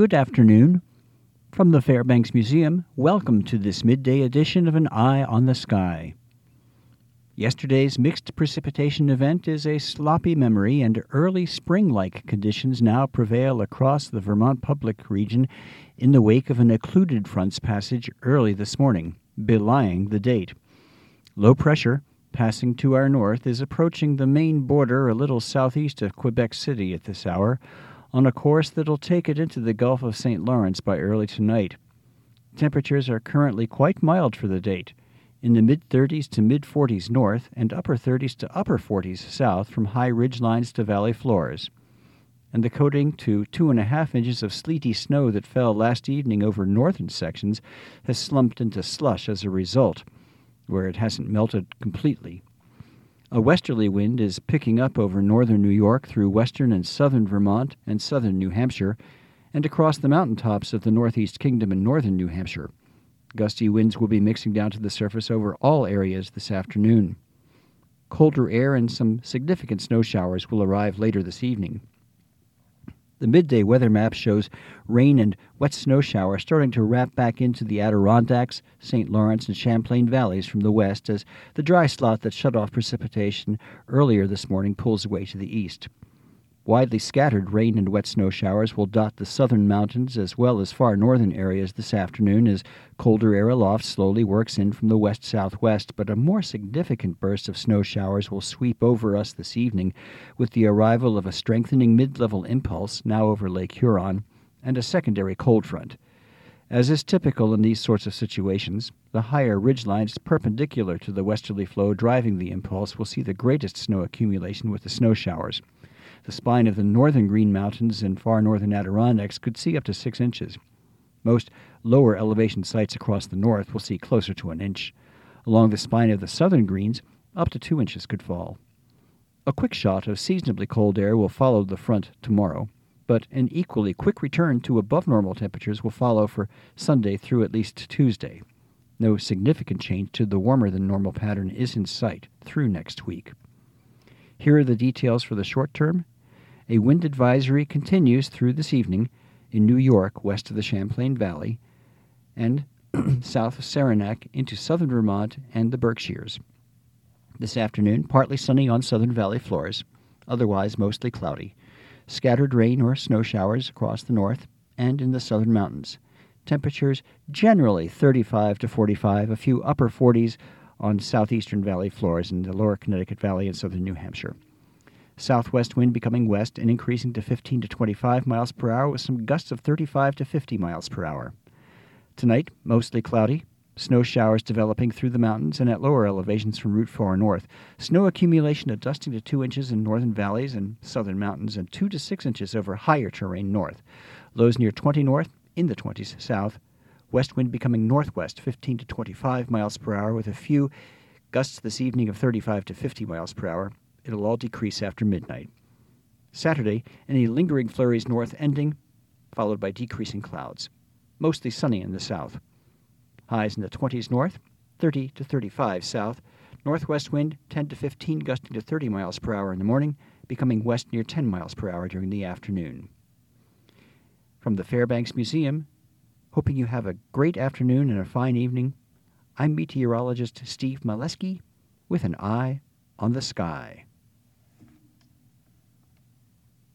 Good afternoon. From the Fairbanks Museum, welcome to this midday edition of An Eye on the Sky. Yesterday's mixed precipitation event is a sloppy memory, and early spring like conditions now prevail across the Vermont public region in the wake of an occluded front's passage early this morning, belying the date. Low pressure, passing to our north, is approaching the Maine border a little southeast of Quebec City at this hour on a course that'll take it into the Gulf of St. Lawrence by early tonight. Temperatures are currently quite mild for the date, in the mid 30s to mid 40s north and upper 30s to upper 40s south from high ridge lines to valley floors. And the coating to two and a half inches of sleety snow that fell last evening over northern sections has slumped into slush as a result, where it hasn't melted completely. A westerly wind is picking up over northern New York through western and southern Vermont and southern New Hampshire, and across the mountain tops of the Northeast Kingdom and northern New Hampshire. Gusty winds will be mixing down to the surface over all areas this afternoon. Colder air and some significant snow showers will arrive later this evening. The midday weather map shows rain and wet snow showers starting to wrap back into the Adirondacks, St. Lawrence, and Champlain valleys from the west as the dry slot that shut off precipitation earlier this morning pulls away to the east. Widely scattered rain and wet snow showers will dot the southern mountains as well as far northern areas this afternoon as colder air aloft slowly works in from the west southwest, but a more significant burst of snow showers will sweep over us this evening with the arrival of a strengthening mid level impulse now over Lake Huron and a secondary cold front. As is typical in these sorts of situations, the higher ridge lines perpendicular to the westerly flow driving the impulse will see the greatest snow accumulation with the snow showers. The spine of the northern Green Mountains and far northern Adirondacks could see up to six inches. Most lower elevation sites across the north will see closer to an inch. Along the spine of the southern Greens, up to two inches could fall. A quick shot of seasonably cold air will follow the front tomorrow, but an equally quick return to above normal temperatures will follow for Sunday through at least Tuesday. No significant change to the warmer than normal pattern is in sight through next week. Here are the details for the short term. A wind advisory continues through this evening in New York, west of the Champlain Valley, and south of Saranac into southern Vermont and the Berkshires. This afternoon, partly sunny on southern valley floors, otherwise mostly cloudy. Scattered rain or snow showers across the north and in the southern mountains. Temperatures generally 35 to 45, a few upper 40s on southeastern valley floors in the lower Connecticut Valley and southern New Hampshire. Southwest wind becoming west and increasing to 15 to 25 miles per hour with some gusts of 35 to 50 miles per hour. Tonight, mostly cloudy, snow showers developing through the mountains and at lower elevations from Route 4 north. Snow accumulation of dusting to 2 inches in northern valleys and southern mountains and 2 to 6 inches over higher terrain north. Lows near 20 north, in the 20s south, West wind becoming northwest 15 to 25 miles per hour with a few gusts this evening of 35 to 50 miles per hour. It'll all decrease after midnight. Saturday, any lingering flurries north ending, followed by decreasing clouds. Mostly sunny in the south. Highs in the 20s north, 30 to 35 south. Northwest wind 10 to 15 gusting to 30 miles per hour in the morning, becoming west near 10 miles per hour during the afternoon. From the Fairbanks Museum, Hoping you have a great afternoon and a fine evening. I'm meteorologist Steve Maleski with an eye on the sky.